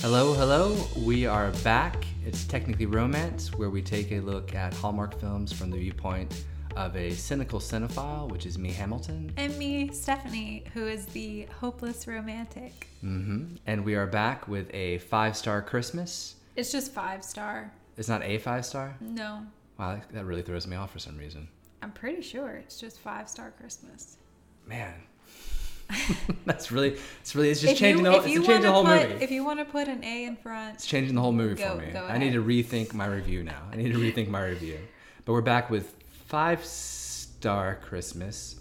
Hello, hello. We are back. It's technically romance, where we take a look at Hallmark films from the viewpoint of a cynical cinephile, which is me, Hamilton. And me, Stephanie, who is the hopeless romantic. Mm-hmm. And we are back with a five star Christmas. It's just five star. It's not a five star? No, Wow, that- that really throws me off for some reason. I'm pretty sure it's just five star Christmas. Man. That's really, it's really, it's just If changing you, the, if it's changing the whole put, movie. If you want to put an A in front, It's changing the whole movie Go- for me. I need to rethink my review now. I need to rethink my review. But we're back with Five Star Christmas,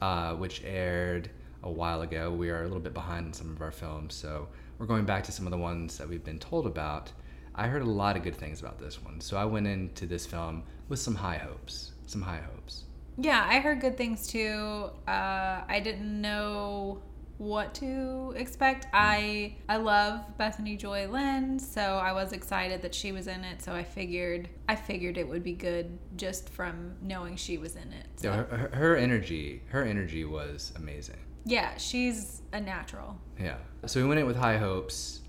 uh, which aired a while ago. We are a little bit behind in some of our films, so we're going back to some of the ones that we've been told about. I heard a lot of good things about this one, so I went into this film with some high hopes. Some high hopes. Yeah, I heard good things too. Uh, I didn't know what to expect. I I love Bethany Joy Lenz, so I was excited that she was in it. So I figured I figured it would be good just from knowing she was in it. So. Her, her- her energy, her energy was amazing. Yeah, she's a natural. Yeah. So we went in with high hopes.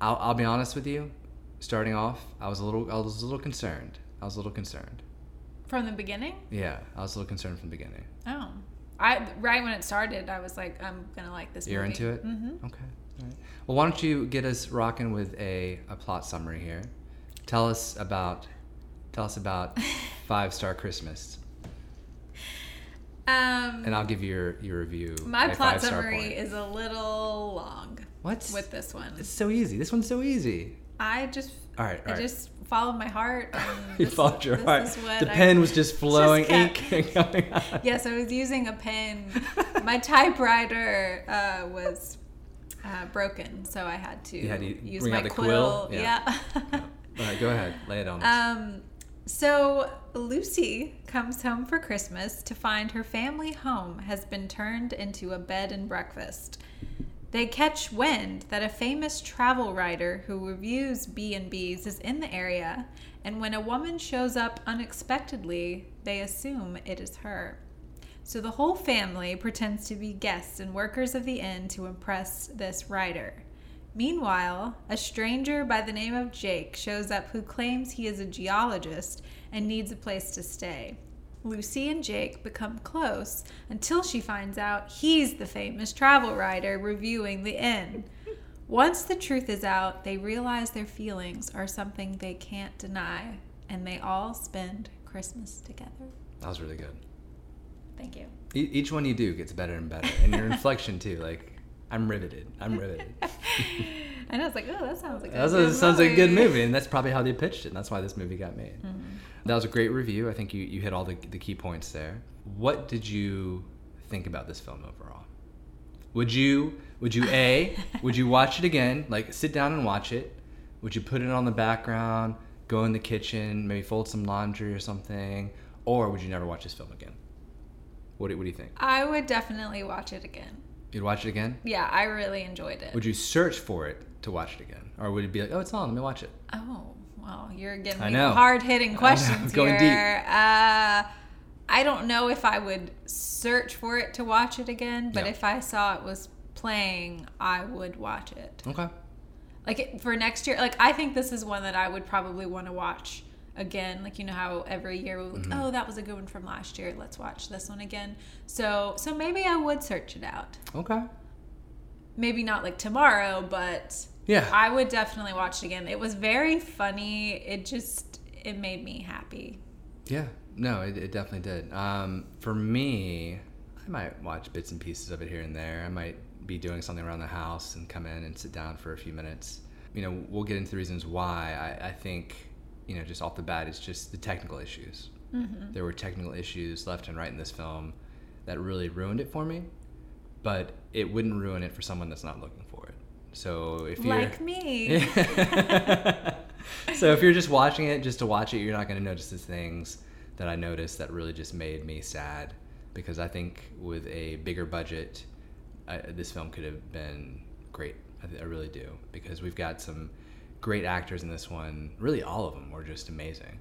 I'll, I'll be honest with you. Starting off, I was a little I was a little concerned. I was a little concerned. From the beginning? Yeah, I was a little concerned from the beginning. Oh. I right when it started, I was like, I'm gonna like this You're movie. into it? Mm-hmm. Okay. All right. Well, why don't you get us rocking with a, a plot summary here? Tell us about tell us about Five Star Christmas, Um and I'll give you your your review. my plot summary is a little long what? with this one. It's so easy. This one's so easy. I just All right. All I right. just followed my heart. You followed your heart. The I- pen was just flowing kept- ink coming out. Yes, I was using a pen. my typewriter uh, was uh, broken, so I had to You had to use bring my out the quill. quill? Yeah. yeah. All right, go ahead. Lay it on. Um, so Lucy comes home for Christmas to find her family home has been turned into a bed and breakfast. They catch wind that a famous travel writer who reviews B&Bs is in the area, and when a woman shows up unexpectedly, they assume it is her. So the whole family pretends to be guests and workers of the inn to impress this writer. Meanwhile, a stranger by the name of Jake shows up who claims he is a geologist and needs a place to stay. Lucy and Jake become close until she finds out he's the famous travel writer reviewing the inn. Once the truth is out, they realize their feelings are something they can't deny, and they all spend Christmas together. that was really good. Thank you. E- each one you do gets better and better, and your inflection too. Like, I'm riveted. I'm riveted. I was like, oh, that sounds like a That was- good sounds like a good movie, and that's probably how they pitched it. And that's why this movie got made. Mm-hmm. That was a great review. I think you, you hit all the, the key points there. What did you think about this film overall? Would you would you a would you watch it again? Like sit down and watch it. Would you put it on the background? Go in the kitchen, maybe fold some laundry or something, or would you never watch this film again? What do, what do you think? I would definitely watch it again. You'd watch it again? Yeah, I really enjoyed it. Would you search for it to watch it again, or would it be like, oh, it's on, let me watch it? Oh, well, you're getting hard hitting questions going deep. here. Uh, I don't know if I would search for it to watch it again, but Yeah. if I saw it was playing, I would watch it. Okay. Like it, for next year, like I think this is one that I would probably want to watch again. Like you know how every year we're like, Mm-hmm. oh, that was a good one from last year. Let's watch this one again. So, so maybe I would search it out. Okay. Maybe not like tomorrow, but Yeah. I would definitely watch it again. It was very funny. It just it made me happy. Yeah, no, it, it definitely did. Um, for me, I might watch bits and pieces of it here and there. I might be doing something around the house and come in and sit down for a few minutes. You know, we'll get into the reasons why. I, I think, you know, just off the bat, it's just the technical issues. Mm-hmm. There were technical issues left and right in this film that really ruined it for me, but it wouldn't ruin it for someone that's not looking for it. So if you're Like me. so if you're just watching it just to watch it, you're not going to notice the things that I noticed that really just made me sad. Because I think with a bigger budget, I, this film could have been great. I, th- I really do because we've got some great actors in this one. Really, all of them were just amazing.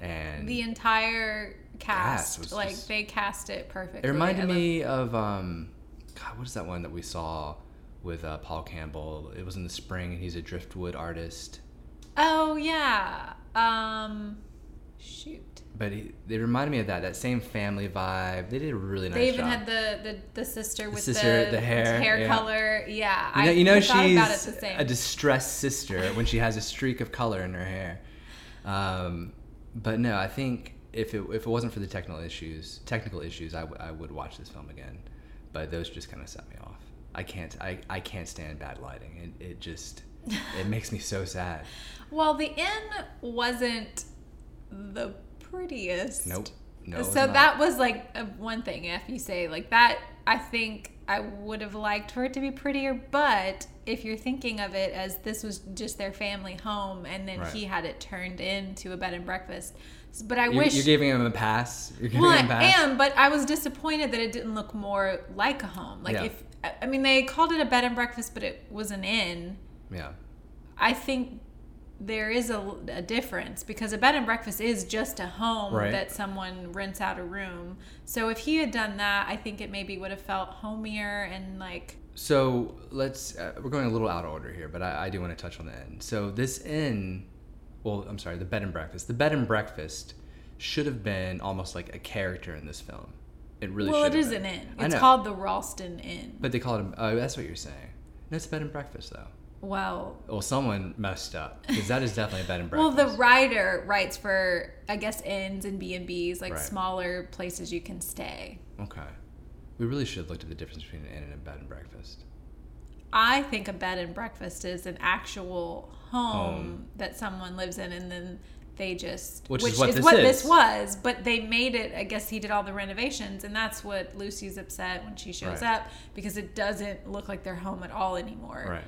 And The entire Cast cast, like just- they cast it perfectly. it reminded me of um, God. What is that one that we saw with uh, Paul Campbell. It was in the spring, and he's a driftwood artist. Oh yeah. Um, shoot. But he, they reminded me of that that same family vibe. They did a really nice They even job. had the, the, the sister with sister, the, the hair, yeah. color. Yeah, You know, I you know she's about it the same. a distressed sister when she has a streak of color in her hair. Um, but no, I think if it if it wasn't for the technical issues, technical issues, I, w- I would watch this film again. But those just kind of set me off. I can't I, I can't stand bad lighting. It, it just it makes me so sad. well, the inn wasn't the prettiest. Nope. No. so that was like a, one thing. If you say like that, I think I would have liked for it to be prettier. But if you're thinking of it as this was just their family home, and then Right. he had it turned into a bed and breakfast. But I you're, wish you're giving him a pass. You're giving well, him a pass. I am, but I was disappointed that it didn't look more like a home. Like Yeah. if I- mean they called it a bed and breakfast, but it was an inn. Yeah. I think there is a, a difference because a bed and breakfast is just a home Right. that someone rents out a room. So if he had done that, I think it maybe would have felt homier and like So let's. Uh, we're going a little out of order here, but I, I do want to touch on the inn. So this inn, well, I'm sorry, the bed and breakfast. The bed and breakfast should have been almost like a character in this film. It really. well, it is been. an inn. It's called the Ralston Inn. But they call it. A, oh, that's what you're saying. No, it's a bed and breakfast though. well, Well, someone messed up because that is definitely a bed and breakfast. well, the writer writes for I guess inns and B and B's, like Right. smaller places you can stay. Okay. We really should have looked at the difference between an inn and a bed and breakfast. I think a bed and breakfast is an actual home, Home. that someone lives in, and then they just Which is what this is. was. But they made it. I guess he did all the renovations, and that's what Lucy's upset when she shows Right. up because it doesn't look like their home at all anymore. Right.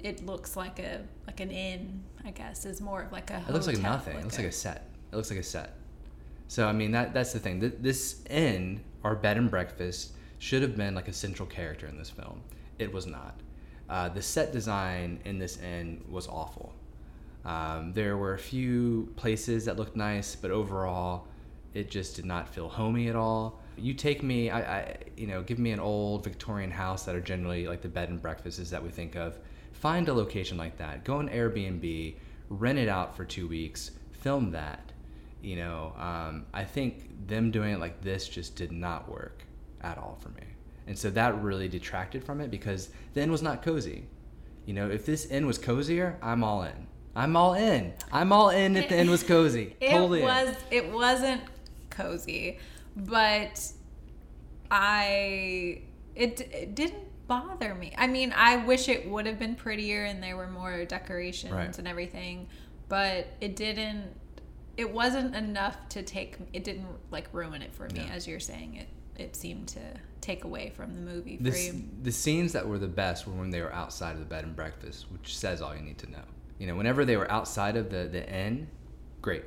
It looks like a like an inn. I guess is more of like a. It looks like nothing. it looks like a set. It looks like a set. So I mean that that's the thing. Th- This inn or bed and breakfast should have been like a central character in this film. It was not. Uh, the set design in this inn was awful. Um, there were a few places that looked nice, but overall, it just did not feel homey at all. You take me, I, I, you know, give me an old Victorian house that are generally like the bed and breakfasts that we think of. Find a location like that. Go on Airbnb, rent it out for two weeks, film that. You know, um, I think them doing it like this just did not work at all for me, and so that really detracted from it because the inn was not cozy. You know, if this inn was cozier, I'm all in. I'm all in. I'm all in if the end was cozy. It totally in. was. It wasn't cozy, but I. It, it didn't bother me. I mean, I wish it would have been prettier and there were more decorations Right. and everything, but it didn't. It wasn't enough to take. It didn't like ruin it for me, Yeah. as you're saying. It it seemed to take away from the movie for The, you. the scenes that were the best were when they were outside of the bed and breakfast, which says all you need to know. You know, whenever they were outside of the, the inn, great.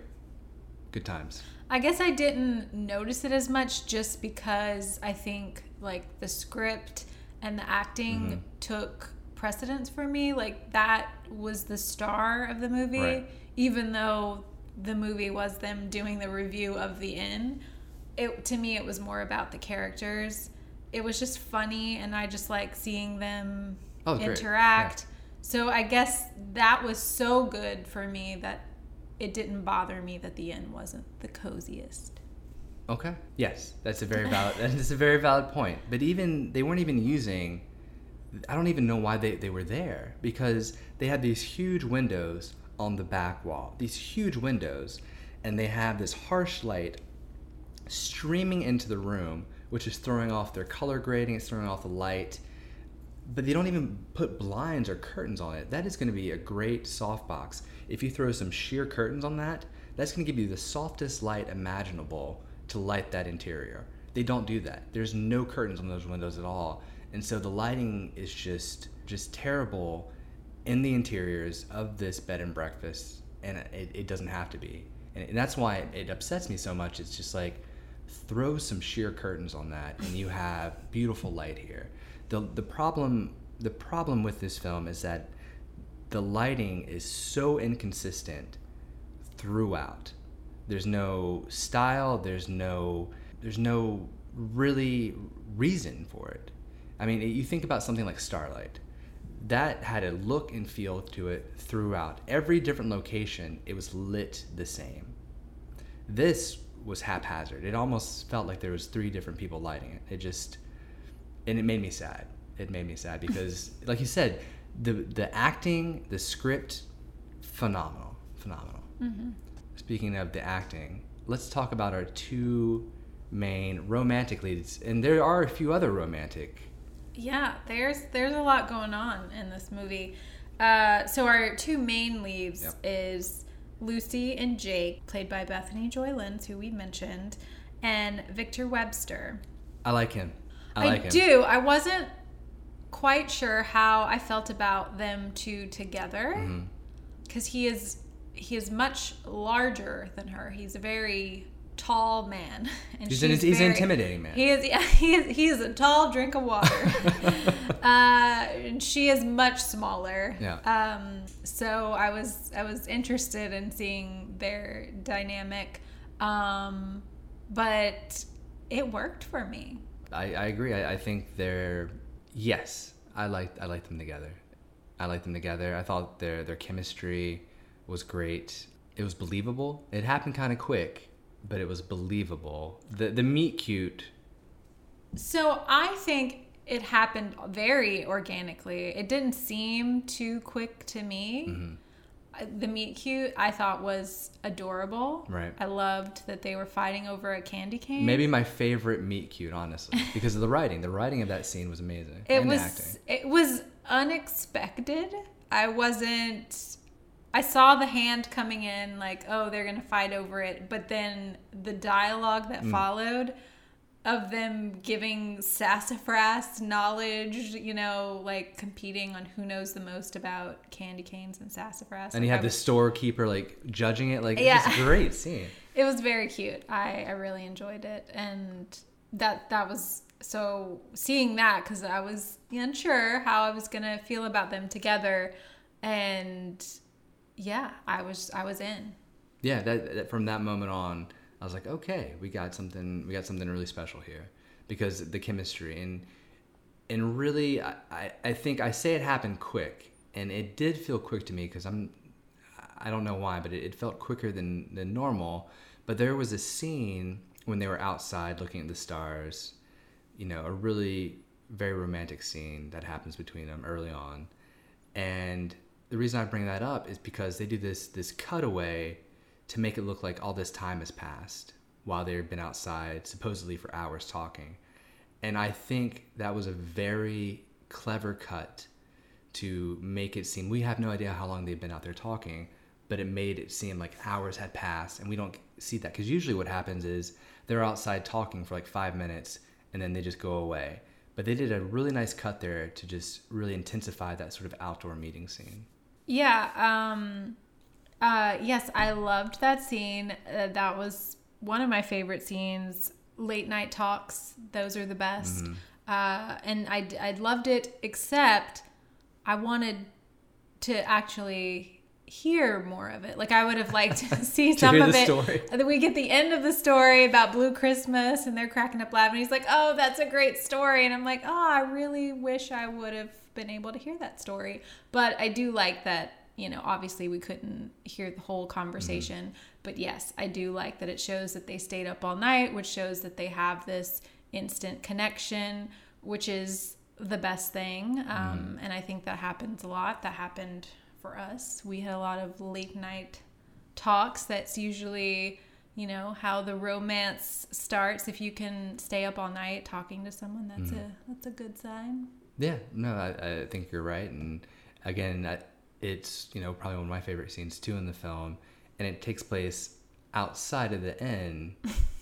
Good times. I guess I didn't notice it as much just because I think like the script and the acting Mm-hmm. took precedence for me. Like that was the star of the movie, Right. even though the movie was them doing the review of the inn. It to me it was more about the characters. It was just funny and I just like seeing them Oh, interact. So I guess that was so good for me that it didn't bother me that the inn wasn't the coziest. Okay. Yes, that's a very valid. that's a very valid point. But even they weren't even using. I don't even know why they, they were there because they had these huge windows on the back wall. These huge windows, and they have this harsh light streaming into the room, which is throwing off their color grading. It's throwing off the light. But they don't even put blinds or curtains on it. That is going to be a great softbox. If you throw some sheer curtains on that, that's going to give you the softest light imaginable to light that interior. They don't do that. There's no curtains on those windows at all. And so the lighting is just just terrible in the interiors of this bed and breakfast and it, it doesn't have to be. And, and that's why it upsets me so much. It's just like throw some sheer curtains on that and you have beautiful light here. The the problem the problem with this film is that the lighting is so inconsistent throughout. There's no style, there's no there's no really reason for it. I mean, you think about something like Starlight. that had a look and feel to it throughout. Every different location, it was lit the same. This was haphazard. It almost felt like there was three different people lighting it. It just, and it made me sad. It made me sad because, like you said, the the acting, the script, phenomenal, phenomenal. Speaking of the acting, let's talk about our two main romantic leads, and there are a few other romantic. Yeah, there's there's a lot going on in this movie. Uh, so our two main leads Yep. is Lucy and Jake, played by Bethany Joy Lenz, who we mentioned, and Victor Webster. I like him. I like him. do. I wasn't quite sure how I felt about them two together Mm-hmm. because he is he is much larger than her. He's a very tall man, and He's she's an- he's an intimidating man. He is. Yeah, he is. He is a tall drink of water. uh, and she is much smaller. Yeah. Um. So I was I was interested in seeing their dynamic, um, but it worked for me. I, I agree. I, I think they're yes. I like I like them together. I like them together. I thought their their chemistry was great. It was believable. It happened kind of quick, but it was believable. The the meet cute. So I think it happened very organically. It didn't seem too quick to me. Mm-hmm. The meet cute I thought was adorable. Right. I loved that they were fighting over a candy cane. Maybe my favorite meet cute, honestly, because of the writing. The writing of that scene was amazing. it and was acting. it was unexpected. I wasn't I saw the hand coming in like, oh, they're going to fight over it, but then the dialogue that Mm. followed of them giving sassafras knowledge, you know, like competing on who knows the most about candy canes and sassafras. And you had the was- storekeeper like judging it. Like Yeah. it's a great scene. it was very cute. I, I really enjoyed it, and that that was so seeing that because I was unsure how I was gonna feel about them together, and yeah, I was I was in. yeah that, that from that moment on i was like okay we got something we got something really special here because the chemistry. And and really i i, think i say it happened quick and it did feel quick to me because i'm i don't know why but it, it felt quicker than than normal. But there was a scene when they were outside looking at the stars you know a really very romantic scene that happens between them early on. And the reason I bring that up is because they do this this cutaway to make it look like all this time has passed while they've been outside supposedly for hours talking. And I think that was a very clever cut to make it seem we have no idea how long they've been out there talking, but it made it seem like hours had passed and we don't see that because usually what happens is they're outside talking for like 5 minutes and then they just go away. But they did a really nice cut there to just really intensify that sort of outdoor meeting scene. Yeah. Um. Uh. Yes, I loved that scene. Uh, that was one of my favorite scenes. Late night talks. Those are the best. Uh. And I I loved it. Except I wanted to actually hear more of it. Like I would have liked to see some of it. story. And then we get the end of the story about Blue Christmas and they're cracking up laughing. He's like, "Oh, that's a great story." And I'm like, "Oh, I really wish I would have been able to hear that story." But I do like that, you know, obviously we couldn't hear the whole conversation, but yes, I do like that it shows that they stayed up all night, which shows that they have this instant connection, which is the best thing. Um, and I think that happens a lot. That happened for us. We had a lot of late night talks. That's usually, you know, how the romance starts. If you can stay up all night talking to someone, that's a that's a good sign. Yeah, no, I, I think you're right. And again, I- it's you know probably one of my favorite scenes too in the film, and it takes place outside of the inn.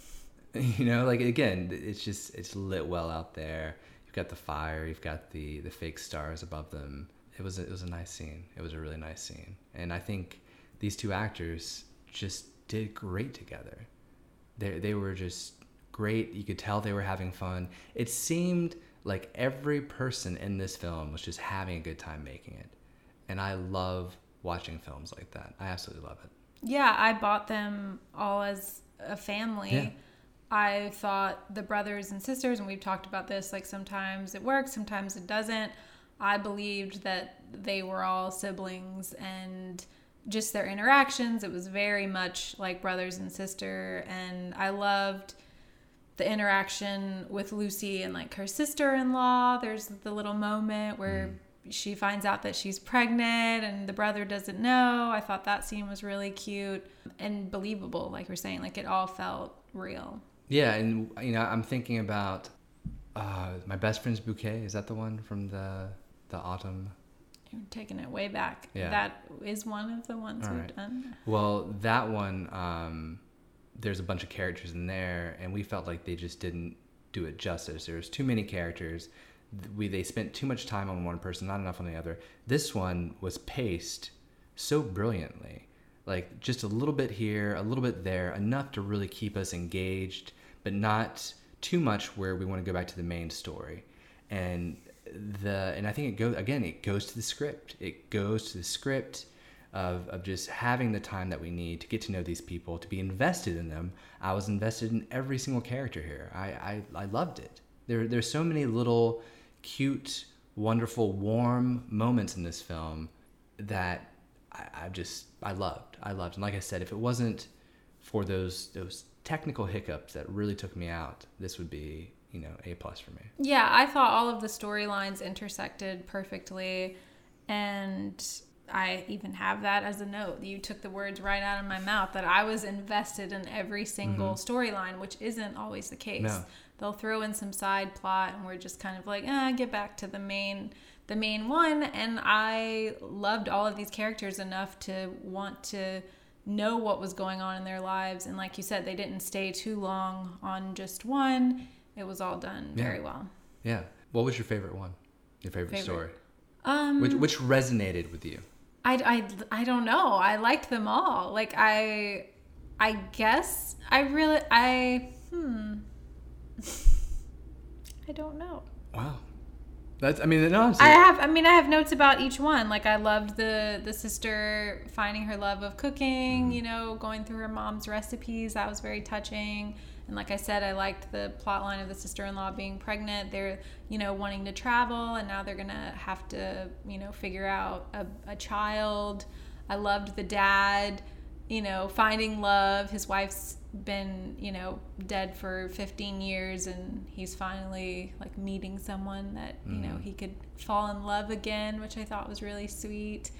you know, like again, it's just it's lit well out there. You've got the fire, you've got the the fake stars above them. It was a, it was a nice scene. It was a really nice scene, and I think these two actors just did great together. They they were just great. You could tell they were having fun. It seemed like every person in this film was just having a good time making it, and I love watching films like that. I absolutely love it. Yeah, I bought them all as a family. Yeah. I thought the brothers and sisters, and we've talked about this, like sometimes it works, sometimes it doesn't. I believed that they were all siblings and just their interactions. It was very much like brothers and sister. And I loved the interaction with Lucy and like her sister in law. There's the little moment where mm. She finds out that she's pregnant and the brother doesn't know. I thought that scene was really cute and believable, like we're saying. Like it all felt real. Yeah, and you know, I'm thinking about uh, my best friend's bouquet. Is that the one from the the autumn? You're taking it way back. Yeah. That is one of the ones all we've right. done. Well, that one. Um, there's a bunch of characters in there, and we felt like they just didn't do it justice. There's too many characters. We they spent too much time on one person, not enough on the other. This one was paced so brilliantly, like just a little bit here, a little bit there, enough to really keep us engaged, but not too much where we want to go back to the main story. And the and I think it goes again. It goes to the script. It goes to the script of, of just having the time that we need to get to know these people, to be invested in them. I was invested in every single character here. I, I, I loved it. There, there's so many little cute, wonderful, warm moments in this film that I, I just, I loved. I loved. And like I said, if it wasn't for those, those technical hiccups that really took me out, this would be, you know, A plus for me. Yeah, I thought all of the storylines intersected perfectly. And I even have that as a note. You took the words right out of my mouth that I was invested in every single mm-hmm. storyline, which isn't always the case. No. They'll throw in some side plot and we're just kind of like, ah, get back to the main the main one and I loved all of these characters enough to want to know what was going on in their lives and like you said they didn't stay too long on just one. It was all done yeah. very well. Yeah. What was your favorite one? Your favorite, favorite. story? Um, which which resonated with you? I, I, I don't know. I liked them all. Like I I guess I really I hmm I don't know. Wow. That's I mean no, I have I mean I have notes about each one. Like I loved the the sister finding her love of cooking, mm-hmm. you know, going through her mom's recipes. That was very touching. And like I said, I liked the plot line of the sister in law being pregnant. They're, you know, wanting to travel and now they're going to have to, you know, figure out a, a child. I loved the dad, you know, finding love. His wife's been, you know, dead for 15 years and he's finally like meeting someone that, you mm. know, he could fall in love again, which I thought was really sweet.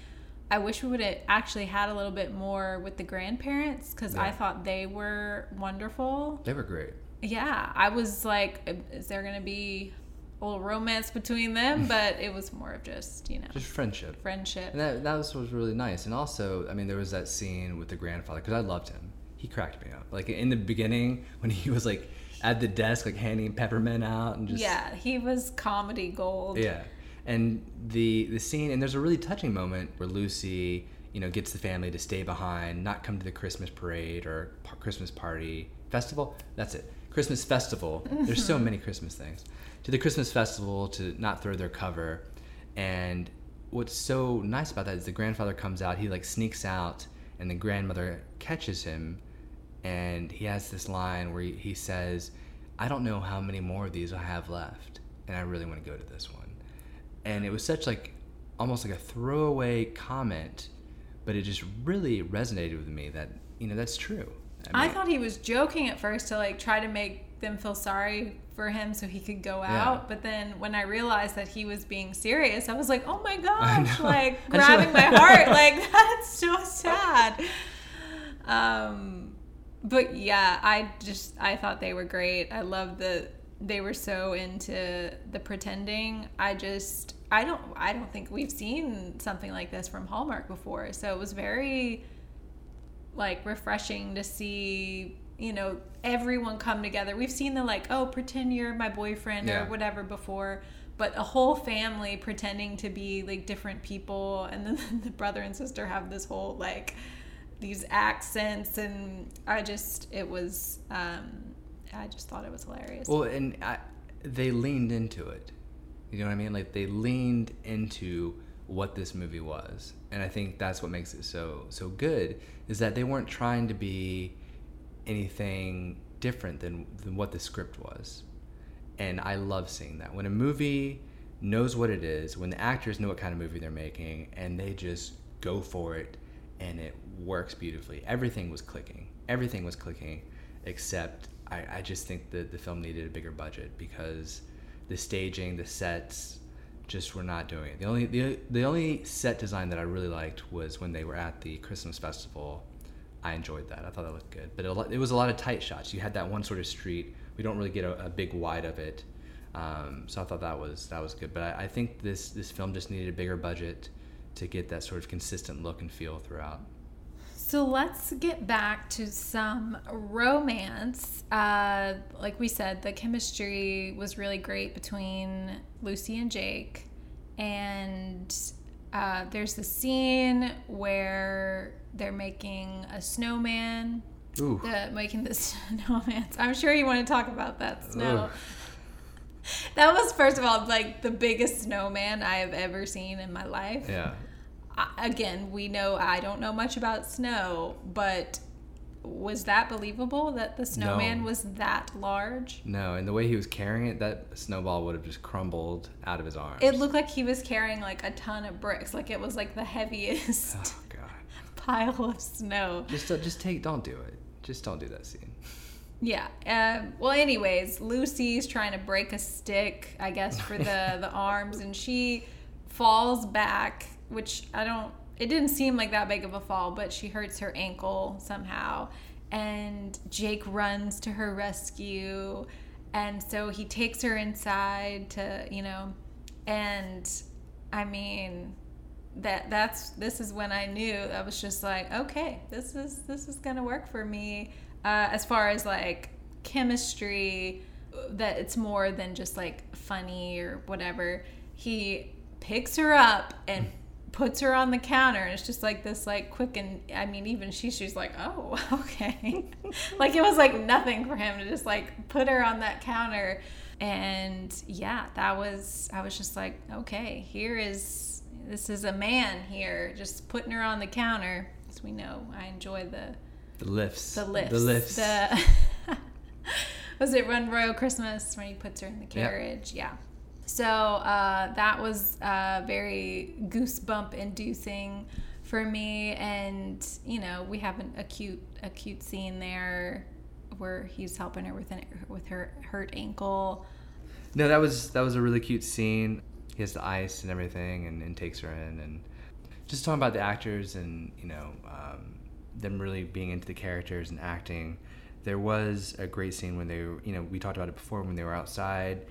I wish we would have actually had a little bit more with the grandparents because yeah. I thought they were wonderful. They were great. Yeah, I was like, is there going to be little romance between them? but it was more of just, you know, just friendship. Friendship. And that, that was, was really nice. And also, I mean, there was that scene with the grandfather because I loved him. He cracked me up. Like in the beginning when he was like at the desk, like handing peppermint out and just. Yeah, he was comedy gold. Yeah and the the scene and there's a really touching moment where Lucy you know gets the family to stay behind, not come to the Christmas parade or Christmas party festival. That's it, Christmas festival. There's so many Christmas things. To the Christmas festival to not throw their cover, and what's so nice about that is the grandfather comes out. He like sneaks out, and the grandmother catches him, and he has this line where he, he says, "I don't know how many more of these I have left, and I really want to go to this one." and it was such like almost like a throwaway comment but it just really resonated with me that you know that's true I, mean, I, thought he was joking at first to like try to make them feel sorry for him so he could go out. Yeah. But then when I realized that he was being serious, I was like, oh my gosh, like grabbing my heart. Like, that's so sad. Um, but yeah, I just, I thought they were great. I love the, they were so into the pretending. I just I don't I don't think we've seen something like this from Hallmark before. So it was very like refreshing to see, you know, everyone come together. We've seen the like, oh, pretend you're my boyfriend yeah. or whatever before, but a whole family pretending to be like different people and then the brother and sister have this whole like these accents and I just it was um I just thought it was hilarious. Well, and I, they leaned into it. You know what I mean? Like they leaned into what this movie was, and I think that's what makes it so so good. Is that they weren't trying to be anything different than than what the script was, and I love seeing that when a movie knows what it is, when the actors know what kind of movie they're making, and they just go for it, and it works beautifully. Everything was clicking. Everything was clicking, except I, I just think that the film needed a bigger budget because the staging, the sets, just were not doing it. The only the, the only set design that I really liked was when they were at the Christmas festival. I enjoyed that. I thought that looked good, but it, was a lot of tight shots. You had that one sort of street. We don't really get a, a big wide of it, um, so I thought that was that was good. But I, I think this this film just needed a bigger budget to get that sort of consistent look and feel throughout. So let's get back to some romance. Uh, like we said, the chemistry was really great between Lucy and Jake. And uh, there's the scene where they're making a snowman. Ooh. The, making the snowman. I'm sure you want to talk about that snow. That was, first of all, like the biggest snowman I have ever seen in my life. Yeah. again, we know I don't know much about snow, but was that believable that the snowman No. was that large? No, and the way he was carrying it, that snowball would have just crumbled out of his arms. It looked like he was carrying like a ton of bricks, like it was like the heaviest Oh God. pile of snow. Just uh, just take. Don't do it. Just don't do that scene. Yeah. Um, well, anyways, Lucy's trying to break a stick, I guess, for the the arms, and she falls back, which I don't. It didn't seem like that big of a fall, but she hurts her ankle somehow, and Jake runs to her rescue, and so he takes her inside to, you know, and I mean that that's this is when I knew I was just like, okay, this is this is gonna work for me. Uh, as far as like chemistry, that it's more than just like funny or whatever. He picks her up and puts her on the counter, and it's just like this like quick and I mean even she she's like, oh okay, like it was like nothing for him to just like put her on that counter. And yeah, that was I was just like, okay, here is this is a man here, just putting her on the counter. As we know, I enjoy the The lifts. the lifts. The lifts. The was it Run Royal Christmas when he puts her in the carriage? Yeah. So uh, that was uh, very goosebump inducing for me, and you know we have an, a cute a cute scene there where he's helping her with an with her hurt ankle. No, that was that was a really cute scene. He has the ice and everything, and, and takes her in, and just talking about the actors and you know um, them really being into the characters and acting. There was a great scene when they, were, you know, we talked about it before when they were outside.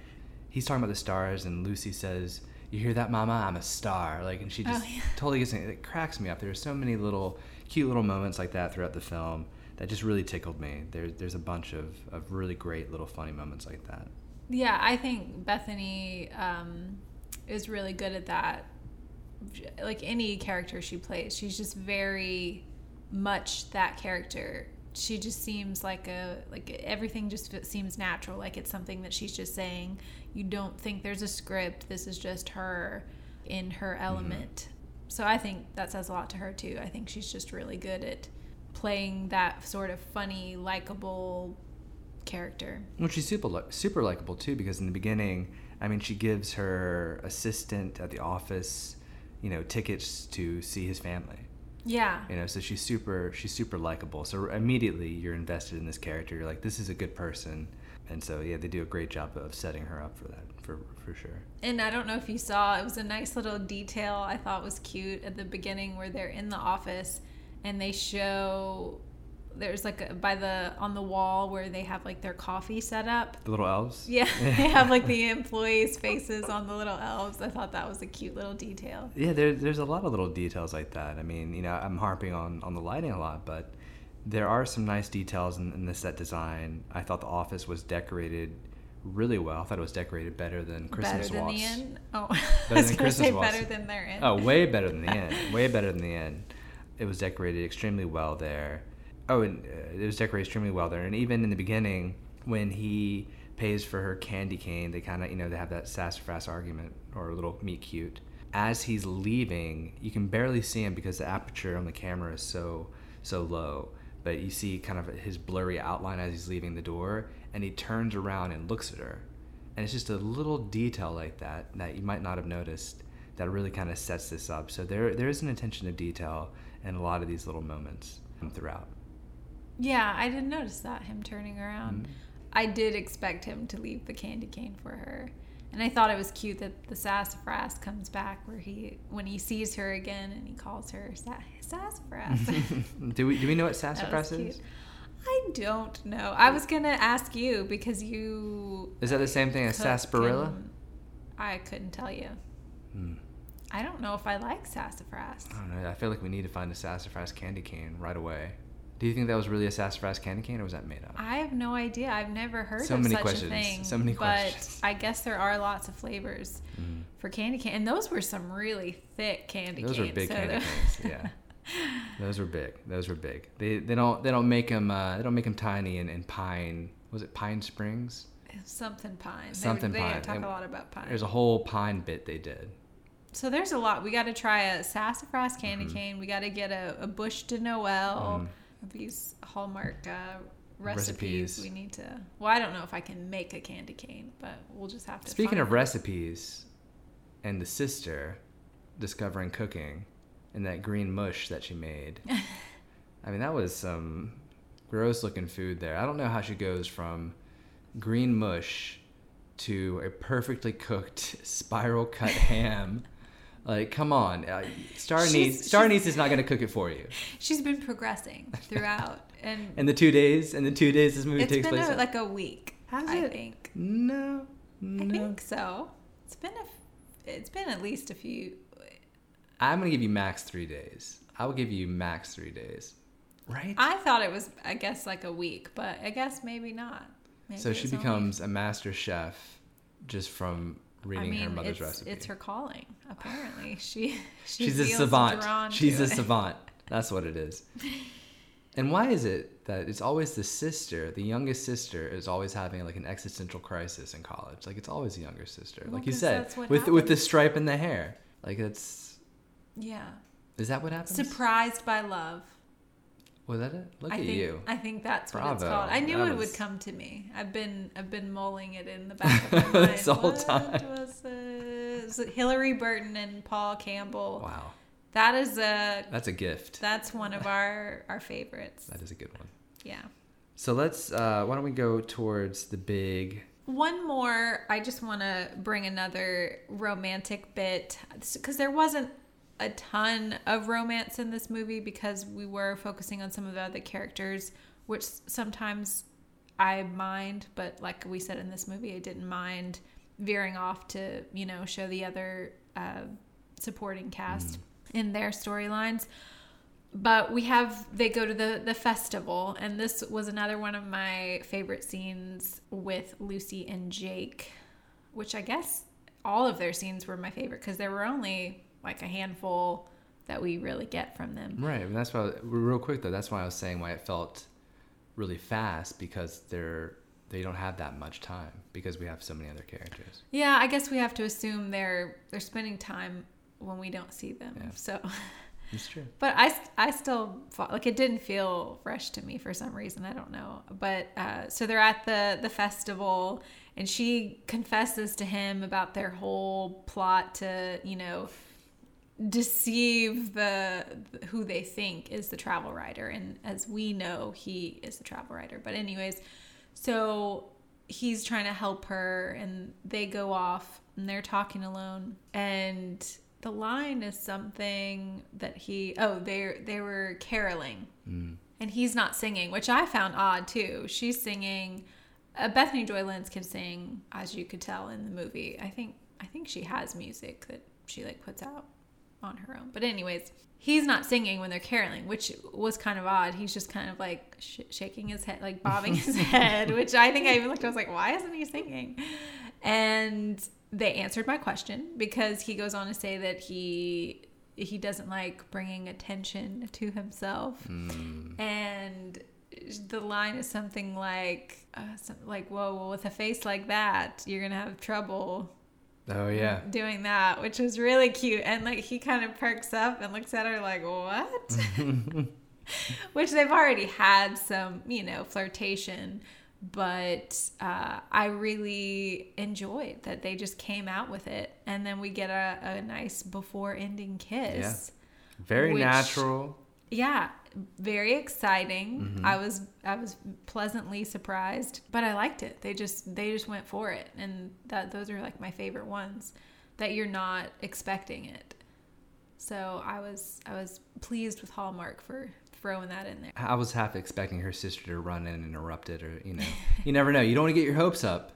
He's talking about the stars, and Lucy says, "You hear that, Mama? I'm a star." Like, and she just Oh, yeah. totally gets it. It cracks me up. There are so many little cute little moments like that throughout the film that just really tickled me. There's there's a bunch of, of really great little funny moments like that. Yeah, I think Bethany um, is really good at that. Like any character she plays, she's just very much that character. She just seems like a like everything just seems natural, like it's something that she's just saying. You don't think there's a script. This is just her in her mm-hmm. element. So I think that says a lot to her too. I think she's just really good at playing that sort of funny, likable character. Well, she's super li- super likable too because in the beginning, I mean, she gives her assistant at the office, you know, tickets to see his family. Yeah. You know, so she's super she's super likable. So immediately you're invested in this character. You're like, this is a good person, and so yeah, they do a great job of setting her up for that for for sure. And I don't know if you saw, it was a nice little detail I thought was cute at the beginning where they're in the office and they show there's like a, by the on the wall where they have like their coffee set up. The little elves. Yeah, they have like the employees' faces on the little elves. I thought that was a cute little detail. Yeah, there, there's a lot of little details like that. I mean, you know, I'm harping on, on the lighting a lot, but there are some nice details in, in the set design. I thought the office was decorated really well. I thought it was decorated better than Christmas better than Waltz. the inn. Oh, Better I was than Christmas say Waltz. better than their inn. Oh, way better than the end. way better than the end. It was decorated extremely well there. Oh, and uh, it was decorated extremely well there. And even in the beginning, when he pays for her candy cane, they kind of, you know, they have that sassafras argument or a little meet cute. As he's leaving, you can barely see him because the aperture on the camera is so so low. But you see kind of his blurry outline as he's leaving the door, and he turns around and looks at her. And it's just a little detail like that that you might not have noticed that really kind of sets this up. So there there is an attention to detail in a lot of these little moments throughout. Yeah, I didn't notice that him turning around. Mm-hmm. I did expect him to leave the candy cane for her. And I thought it was cute that the sassafras comes back where he when he sees her again and he calls her sassafras. do we do we know what sassafras cute. is? I don't know. I was gonna ask you because you Is that the same thing as sarsaparilla? I couldn't tell you. Hmm. I don't know if I like sassafras. I don't know. I feel like we need to find a sassafras candy cane right away. Do you think that was really a sassafras candy cane, or was that made up? I have no idea. I've never heard So of many such questions. a thing. So many questions. but. I guess there are lots of flavors Mhm. for candy cane, and those were some really thick candy Those canes. Those were big so candy canes. Yeah, those were big. Those were big. They they don't they don't make them uh, they don't make them tiny in, in Pine. Was it Pine Springs? something pine. Something they, they pine. talk And a lot about pine. There's a whole pine bit they did. So there's a lot. We got to try a sassafras candy Mhm. cane. We got to get a, a bûche de Noël. Mhm. These Hallmark uh, recipes. Recipes. We need to. Well, I don't know if I can make a candy cane, but we'll just have to. Speaking of recipes, and the sister discovering cooking, and that green mush that she made. I mean, that was some gross looking food there. I don't know how she goes from green mush to a perfectly cooked spiral cut ham. Like, come on, uh, Star Anise. Star Anise is not going to cook it for you. She's been progressing throughout, and In the two days, and the two days this movie takes been place. a, in- like a week. Has I it? think. no, no. I think so. It's been a, it's been at least a few. I'm gonna give you max three days. I will give you max three days. Right. I thought it was, I guess, like a week, but I guess maybe not. Maybe so she it's only- becomes a master chef just from reading I mean, her mother's it's, recipe. It's her calling. Apparently, she. she She's a savant. She's a it. savant. That's what it is. And why is it that it's always the sister, the youngest sister, is always having like an existential crisis in college? Like it's always the younger sister, Well, like you said, with with the stripe in the hair. Like it's Yeah. is that what happens? Surprised by love. Was that it? Look I at think, you. I think that's what it's called. I knew That it was- would come to me. I've been I've been mulling it in the back of my mind. This whole What time. was it? Was it Hilarie Burton and Paul Campbell? Wow, That is a that's a gift. that's one of our our favorites. That is a good one. Yeah. So let's. Uh, why don't we go towards the big? One more, I just want to bring another romantic bit because there wasn't a ton of romance in this movie because we were focusing on some of the other characters, which sometimes I mind, but like we said in this movie, I didn't mind veering off to, you know, show the other uh, supporting cast in their storylines. But we have they go to the the festival and this was another one of my favorite scenes with lucy and jake which i guess all of their scenes were my favorite because there were only like a handful that we really get from them Right, and that's why. Real quick though, that's why I was saying why it felt really fast because they're they don't have that much time because we have so many other characters. yeah i guess we have to assume they're they're spending time when we don't see them Yeah. so It's true. But I, I still fought, like it didn't feel fresh to me for some reason. I don't know. But uh, so they're at the the festival, and she confesses to him about their whole plot to you know deceive the who they think is the travel writer, and as we know, he is the travel writer. But anyways, so he's trying to help her, and they go off, and they're talking alone, and the line is something that he oh they they were caroling. Mm. and he's not singing which i found odd too. She's singing uh, bethany joy lenz can sing as you could tell in the movie. I think i think she has music that she like puts out on her own. But anyways he's not singing when they're caroling which was kind of odd. He's just kind of like sh- shaking his head like bobbing his head which i think i even looked i was like why isn't he singing? And they answered my question because he goes on to say that he he doesn't like bringing attention to himself. Mm. and the line is something like uh, some, like whoa well, with a face like that you're gonna have trouble Oh yeah. doing that which was really cute and like he kind of perks up and looks at her like what which they've already had some you know flirtation but uh, I really enjoyed that they just came out with it, and then we get a, a nice before ending kiss. Very Which- natural. Yeah, very exciting. Mm-hmm. I was I was pleasantly surprised, but I liked it. They just they just went for it, and that those are like my favorite ones that you're not expecting it. So I was I was pleased with Hallmark for throwing that in there. I was half expecting her sister to run in and interrupt it, or you know, you never know. You don't want to get your hopes up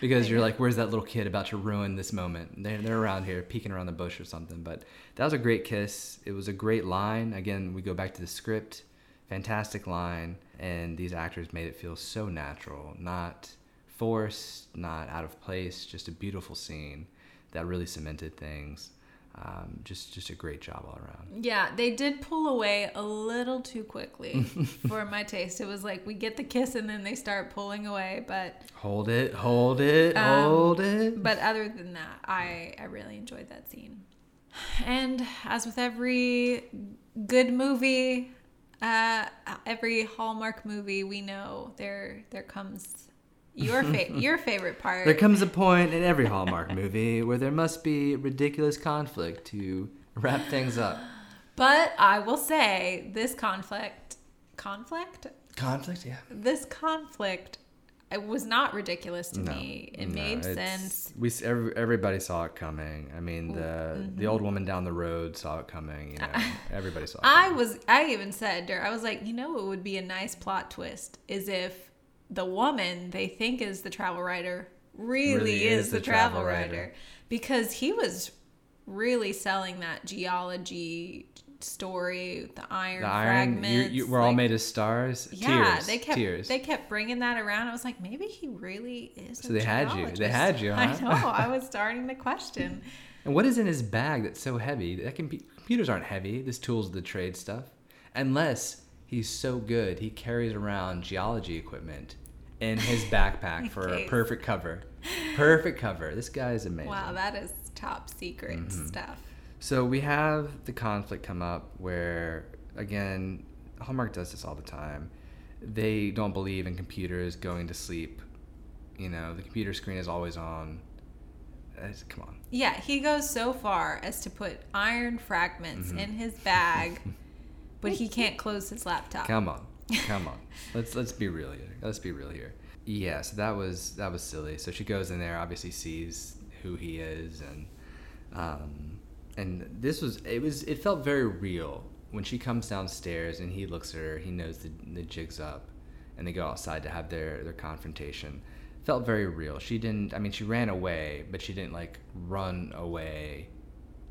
because you're like, "Where's that little kid about to ruin this moment?" They're they're around here, peeking around the bush or something. But that was a great kiss. It was a great line. Again, we go back to the script. Fantastic line, and these actors made it feel so natural, not forced, not out of place. Just a beautiful scene that really cemented things. Um, just just a great job all around. Yeah, they did pull away a little too quickly for my taste. It was like we get the kiss and then they start pulling away, but Hold it, hold it, Um, hold it. But other than that, I, I really enjoyed that scene. And as with every good movie, uh, every Hallmark movie, we know there there comes your fa- your favorite part. There comes a point in every Hallmark movie where there must be ridiculous conflict to wrap things up. but I will say this conflict conflict Conflict, yeah. this conflict it was not ridiculous to me. It no, made sense. We every, everybody saw it coming. I mean, the Mm-hmm. the old woman down the road saw it coming. You know, everybody saw it. I coming. was I even said I was like, you know, it would be a nice plot twist is if the woman they think is the travel writer really, Really is, is the, the travel, travel writer. writer. because he was really selling that geology story, the iron the iron. You, fragments. you, we're all made of stars. Yeah, tears. they kept tears. they kept bringing that around. I was like, maybe he really is. So they had you. They had you, I know. I was starting to question. And what is in his bag that's so heavy? That can be, computers aren't heavy. This tools of the trade stuff. Unless he's so good, he carries around geology equipment in his backpack for a perfect cover. Perfect cover. This guy is amazing. Wow, that is top secret Mm-hmm. stuff. So we have the conflict come up where, again, Hallmark does this all the time. They don't believe in computers going to sleep. You know, the computer screen is always on. It's- come on. Yeah, he goes so far as to put iron fragments in his bag, but he can't close his laptop. Come on, come on. Let's let's be real here. Let's be real here. Yeah, so that was that was silly. So she goes in there, obviously sees who he is, and um, and this was it was it felt very real when she comes downstairs and he looks at her. He knows the the jig's up, and they go outside to have their their confrontation. Felt very real. She didn't. I mean, she ran away, but she didn't like run away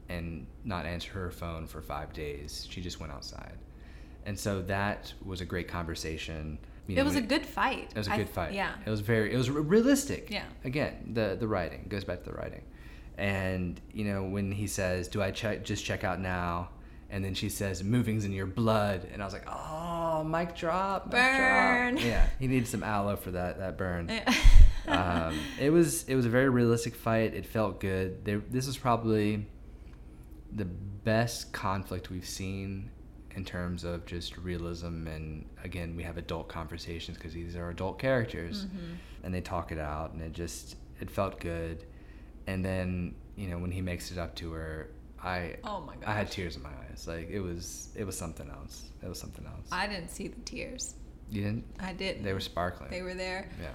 and not answer her phone for five days. She just went outside. And so that was a great conversation. You it know, was a good fight. It was a good fight. Yeah. It was very. It was re- realistic. Yeah. Again, the the writing goes back to the writing, and you know when he says, "Do I check just check out now?" and then she says, "Moving's in your blood," and I was like, "Oh, mic drop, mic drop." Burn. Yeah, he needs some aloe for that that burn Yeah. um, it was it was a very realistic fight. It felt good. There, this is probably the best conflict we've seen in terms of just realism and again we have adult conversations because these are adult characters mm-hmm. and they talk it out and it just it felt good and then you know when he makes it up to her i Oh my god i had tears in my eyes like it was it was something else it was something else I didn't see the tears. you didn't I didn't. they were sparkling They were there. yeah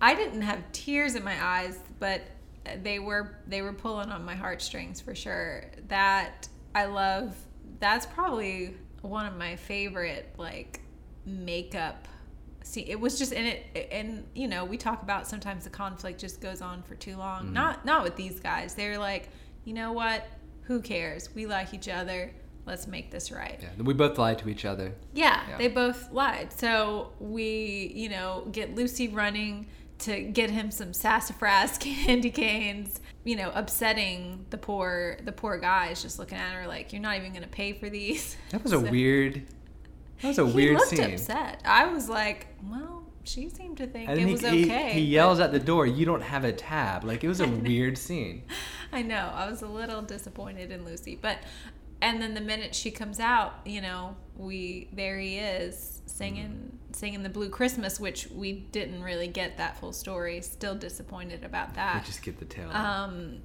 I didn't have tears in my eyes, but they were they were pulling on my heartstrings for sure. That I love. That's probably one of my favorite like makeup. See, it was just in it, and you know, we talk about sometimes the conflict just goes on for too long. Mm-hmm. Not not with these guys. They're like, you know what? Who cares? We like each other. Let's make this right. yeah we both lied to each other Yeah, Yeah. they both lied. So we, you know, get Lucy running to get him some sassafras candy canes. You know, upsetting the poor the poor guys, just looking at her like, "You're not even going to pay for these." That was a weird. That was a he weird looked scene. upset. I was like, "Well, she seemed to think And it he, was okay." he, but- yells at the door, "You don't have a tab!" Like it was a weird scene. I know. I was a little disappointed in Lucy, but and then the minute she comes out, you know, we there he is singing singing the Blue Christmas, which we didn't really get that full story. Still disappointed about We that. just get the tail. Um,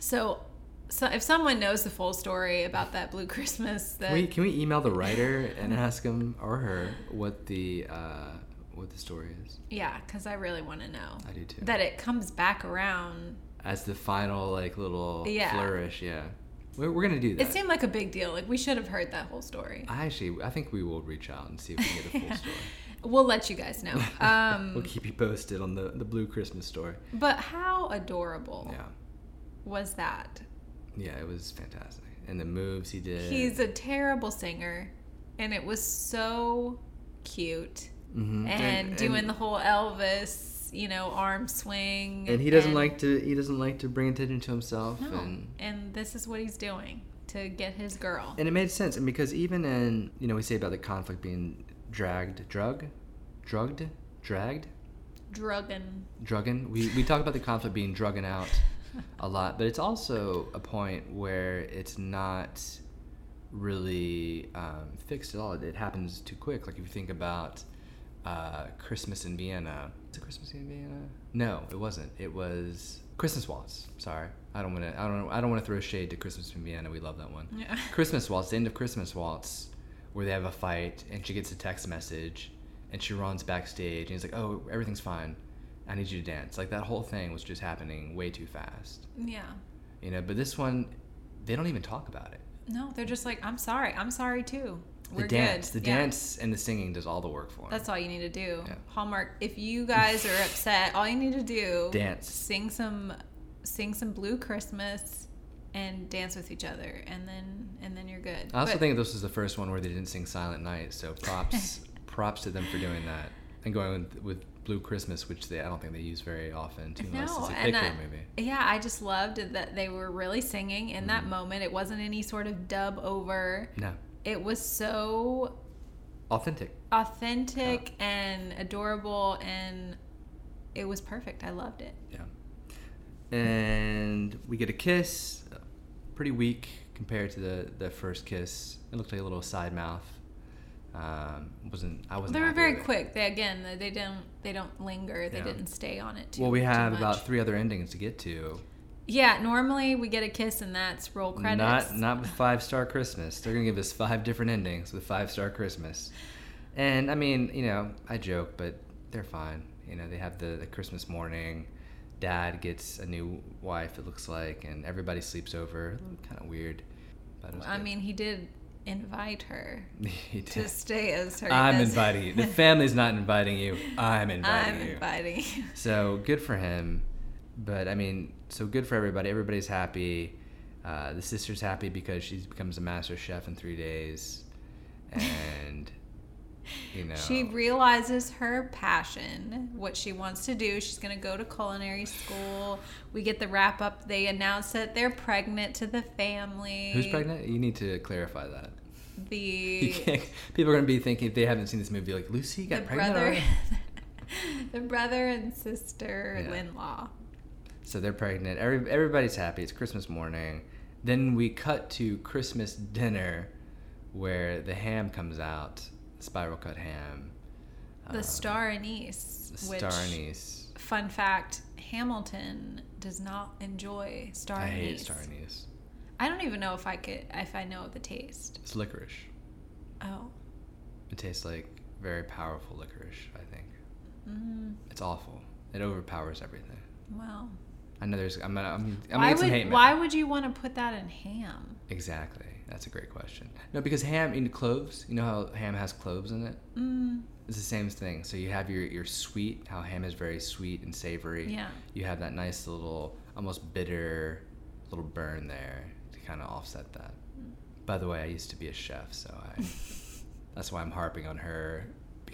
so, so if someone knows the full story about that Blue Christmas, that Can we, can we email the writer and ask him or her what the uh, what the story is? yeah, because I really want to know I do too. that it comes back around. As the final like little Yeah. flourish, yeah. We're, we're gonna do that. It seemed like a big deal. Like we should have heard that whole story. I actually, I think we will reach out and see if we can get a full story. We'll let you guys know. Um, We'll keep you posted on the the Blue Christmas story. But how adorable Yeah, was that? yeah, it was fantastic, and the moves he did. He's a terrible singer, and it was so cute. Mhm. And, doing the whole Elvis, you know, arm swing. and he doesn't like to he doesn't like to bring attention to himself No. and And this is what he's doing to get his girl. and it made sense and because even in you know we say about the conflict being dragged drug drugged dragged Drugging. drugging we, we talk about the conflict being drugging out a lot but it's also a point where it's not really um, fixed at all it happens too quick like if you think about uh, christmas in vienna is it christmas in vienna no it wasn't it was christmas waltz sorry i don't want to i don't i don't want to throw shade to christmas in vienna we love that one Yeah. Christmas Waltz, the end of Christmas Waltz, where they have a fight and she gets a text message and she runs backstage and he's like, Oh, everything's fine. I need you to dance. Like that whole thing was just happening way too fast. Yeah. You know, but this one, they don't even talk about it. No, they're just like, I'm sorry. I'm sorry too. The dance, good. the Yeah. dance and the singing does all the work for him. That's all you need to do. Yeah. Hallmark. If you guys are upset, all you need to do Dance. sing some, sing some Blue Christmas, and dance with each other, and then and then you're good. I also But- think this was the first one where they didn't sing Silent Night, so props props to them for doing that and going with, with Blue Christmas, which they I don't think they use very often too No, it's a and I- movie. Yeah, I just loved that they were really singing in Mm-hmm. that moment. It wasn't any sort of dub over. No, It was so authentic. authentic and adorable, and it was perfect. I loved it. Yeah. And we get a kiss, pretty weak compared to the, the first kiss. It looked like a little side mouth. Um, wasn't I wasn't. They were very quick. They again, they don't they don't linger. They Yeah. didn't stay on it too. Well, we have about three other endings to get to. Yeah, normally we get a kiss and that's roll credits. Not not with Five Star Christmas. They're gonna give us five different endings with Five Star Christmas. And I mean, you know, I joke, but they're fine. You know, they have the, the Christmas morning. Dad gets a new wife. It looks like, and everybody sleeps over. Kind of weird. But I good. mean, he did invite her he to stay as her. I'm inviting you. The family's not inviting you. I'm inviting I'm you. inviting you. So good for him. But I mean, so good for everybody. Everybody's happy. Uh, the sister's happy because she becomes a master chef in three days, and you know She realizes her passion, what she wants to do. She's going to go to culinary school. We get the wrap up. They announce that they're pregnant to the family. who's pregnant. You need to clarify that. The people are going to be thinking if they haven't seen this movie, like Lucy got pregnant. brother, the brother and sister Yeah. in law. So they're pregnant. Every, everybody's happy. It's Christmas morning. Then we cut to Christmas dinner, where the ham comes out, the spiral cut ham. The Um, star anise. the which, star anise. Fun fact: Hamilton does not enjoy star I anise. hate star anise. I don't even know if I could if I know the taste. It's licorice. Oh. It tastes like very powerful licorice. I think Mm, it's awful. It overpowers everything. well. I know there's. I'm. gonna- I'm. I'm gonna why get some would hate mail. why would you want to put that in ham? Exactly. That's a great question. No, because ham in cloves. You know how ham has cloves in it. Mm, It's the same thing. So you have your your sweet. How ham is very sweet and savory. yeah. You have that nice little, almost bitter, little burn there to kind of offset that. By the way, I used to be a chef, so I. that's why I'm harping on her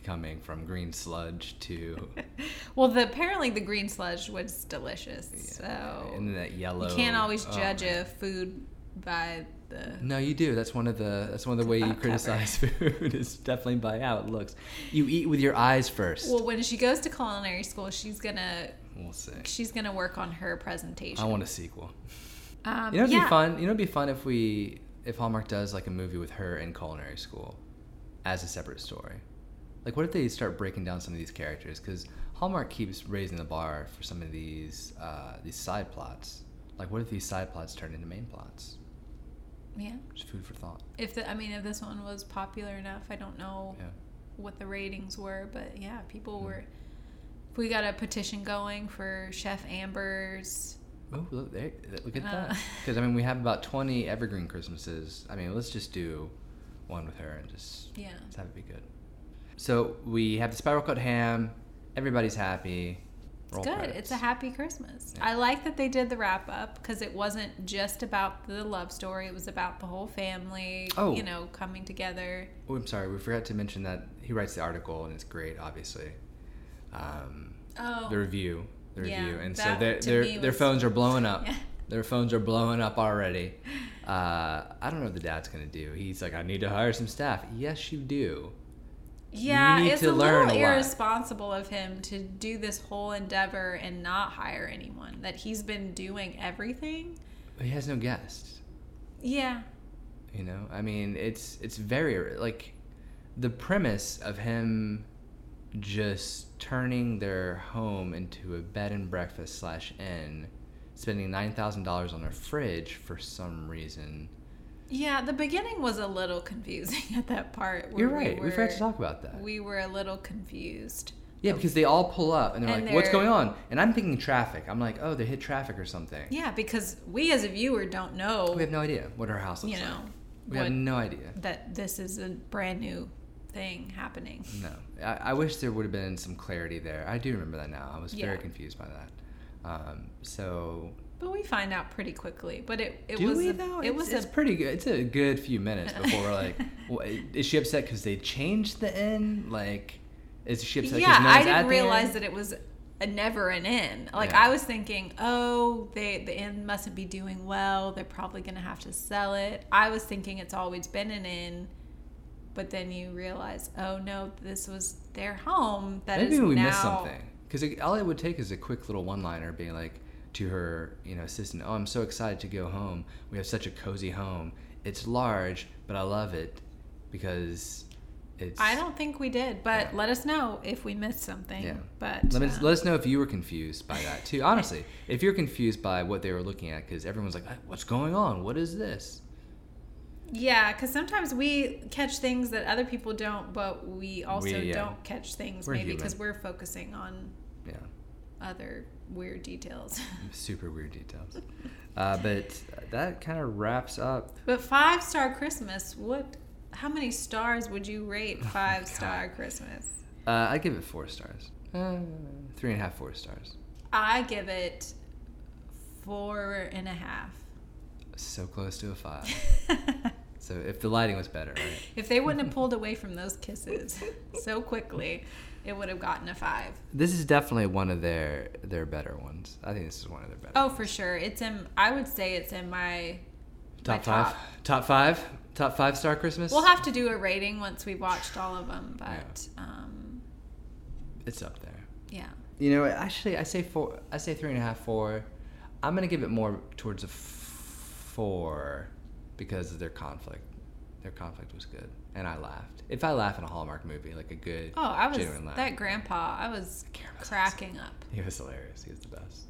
becoming from green sludge to Well, the apparently the green sludge was delicious. So and that yellow. you can't always oh, judge man. a food by the. No, you do. That's one of the. That's one of the way you Cover. criticize food is definitely by how it looks. You eat with your eyes first. Well, when she goes to culinary school, she's gonna we'll see. she's gonna work on her presentation. I want a sequel. Um, You know, it'd yeah. be fun. You know, it'd be fun if we if Hallmark does like a movie with her in culinary school. as a separate story. Like, what if they start breaking down some of these characters? Because Hallmark keeps raising the bar for some of these uh, these side plots. Like, what if these side plots turn into main plots? Yeah. Just food for thought. If the, I mean, if this one was popular enough, I don't know Yeah. what the ratings were, but yeah, people Mm. were. If we got a petition going for Chef Amber's, Oh, look, there, look at Uh. that. Because I mean, we have about twenty evergreen Christmases. I mean, let's just do one with her and just yeah, let's have it be good. So we have the spiral cut ham. Everybody's happy. it's good. credits. It's a happy Christmas. Yeah. I like that they did the wrap up because it wasn't just about the love story; it was about the whole family. Oh. you know, coming together. Oh, I'm sorry. We forgot to mention that he writes the article and it's great, obviously. Um, Oh, the review, the Yeah, review, and so their their, their phones are blowing up. Yeah. Their phones are blowing up already. Uh, I don't know what the dad's gonna do. He's like, I need to hire some staff. Yes, you do. Yeah, it's a little a irresponsible of him to do this whole endeavor and not hire anyone. That he's been doing everything. But he has no guests. Yeah, You know, I mean, it's it's very like the premise of him just turning their home into a bed and breakfast slash inn, spending nine thousand dollars on a fridge for some reason. Yeah. The beginning was a little confusing at that part. You're right. We, We, forgot to talk about that. We were a little confused. yeah, because they all pull up and they're And like, "What's they're- going on?" And I'm thinking traffic. I'm like, "Oh, they hit traffic or something." Yeah, because we as a viewer don't know. We have no idea what our house looks you know like. We what, have no idea. that this is a brand new thing happening. No, I, I wish there would have been some clarity there. I do remember that now. I was very confused by that. Um, so But we find out pretty quickly. But it, it do was we a, though? it it's, was it's a pretty good. It's a good few minutes before we're like, well, is she upset because they changed the end? Like, is she upset? yeah. no I didn't realize that it was a never an end. Like Yeah. I was thinking, oh, they the inn mustn't be doing well. They're probably gonna have to sell it. I was thinking it's always been an inn. But then you realize, oh no, this was their home. That Maybe we now, missed something because all it would take is a quick little one-liner, being like to her, you know, assistant, "Oh, I'm so excited to go home. We have such a cozy home. It's large, but I love it because it's." I don't think we did, but Yeah. let us know if we missed something. Yeah. But Let, us uh, let us know if you were confused by that too. Honestly, if you're confused by what they were looking at, because everyone's like, "What's going on? What is this?" yeah, because sometimes we catch things that other people don't, but we also We, yeah. don't catch things We're maybe because we're focusing on Yeah, other weird details. super weird details. Uh, but that kind of wraps up. but five star Christmas, what? How many stars would you rate Oh five star Christmas? Uh, I give it four stars. Uh, three and a half, four stars. I give it four and a half. So close to a five. So if the lighting was better, right? if they wouldn't have pulled away from those kisses so quickly, it would have gotten a five. This is definitely one of their their better ones. I think this is one of their better. Oh, for sure. It's in. I would say it's in my. top my five, top five, top five star Christmas. We'll have to do a rating once we've watched all of them, but um, It's up there. yeah. You know, actually, I say four. I say three and a half, four. I'm gonna give it more towards a f- four because of their conflict. Their conflict was good, and I laughed. If I laugh in a Hallmark movie, like a good, Oh, I was genuine laugh, that grandpa. I was cracking up. he was hilarious. He was the best.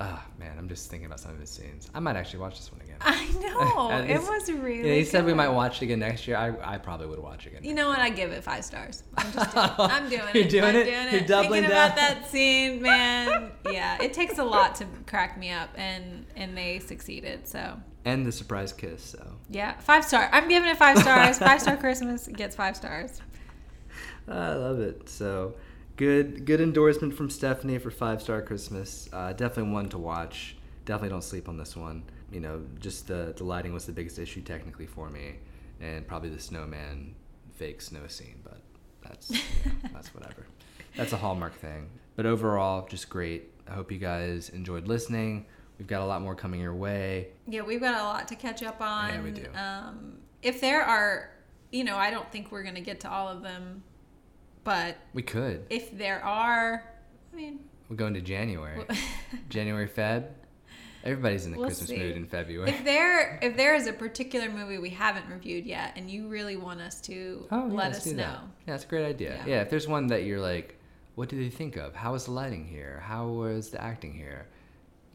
Ah, man, I'm just thinking about some of his scenes. I might actually watch this one again. I know it was really. Yeah, he said we might watch it again next year. I, I probably would watch it again. You know what? I give it five stars. I'm just doing, it. I'm doing it. You're it. doing I'm it? doing You're it. doubling Thinking about that scene, man. Yeah, it takes a lot to crack me up, and and they succeeded. So and the surprise kiss. So yeah, five star. I'm giving it five stars. five star Christmas gets five stars. I love it. So good, good endorsement from Stephanie for five star Christmas. Uh, definitely one to watch. Definitely don't sleep on this one. You know, just the the lighting was the biggest issue technically for me, and probably the snowman fake snow scene. But that's you know, that's whatever. That's a hallmark thing. But overall, just great. I hope you guys enjoyed listening. We've got a lot more coming your way. Yeah, we've got a lot to catch up on. Yeah, we do. Um, if there are, you know, I don't think we're gonna get to all of them, but We could. if there are, I mean, We're going to January. January, Feb. Everybody's in the We'll Christmas see. mood in February. If there if there is a particular movie we haven't reviewed yet and you really want us to Oh, yeah, let let's know. that. Yeah, that's a great idea. Yeah. Yeah. if there's one that you're like, what do they think of? How was the lighting here? How was the acting here?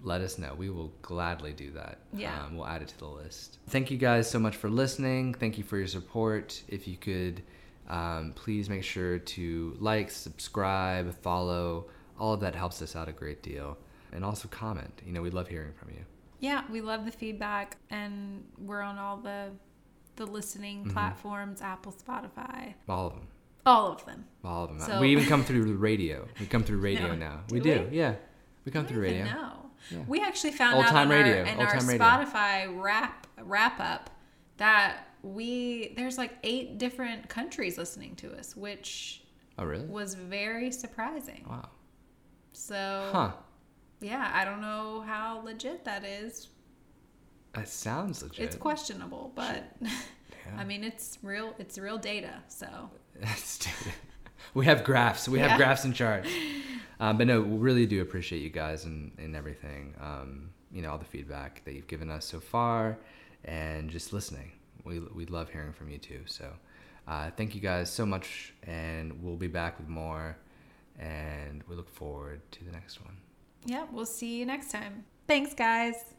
Let us know. We will gladly do that. Yeah. Um, we'll add it to the list. Thank you guys so much for listening. Thank you for your support. If you could, um, please make sure to like, subscribe, follow. All of that helps us out a great deal. And also comment. You know, we love hearing from you. Yeah, we love the feedback and we're on all the the listening Mm-hmm. platforms, Apple, Spotify, All of them. all of them. All of them. So- we even come through the radio. We come through radio No, now. do we do. Yeah. We come I through radio. know. Yeah. We actually found Old out time in radio, our, in old our time radio. Spotify wrap wrap up that we there's like eight different countries listening to us, which Oh, really? was very surprising. Wow. So Huh. yeah, I don't know how legit that is. That sounds legit. It's questionable, but Yeah. I mean it's real it's real data. So we have graphs. We have graphs and charts. Um, but no, we really do appreciate you guys and, and everything. Um, you know, all the feedback that you've given us so far and just listening. We, we love hearing from you too. So uh, thank you guys so much. And we'll be back with more. And we look forward to the next one. yeah, we'll see you next time. Thanks guys.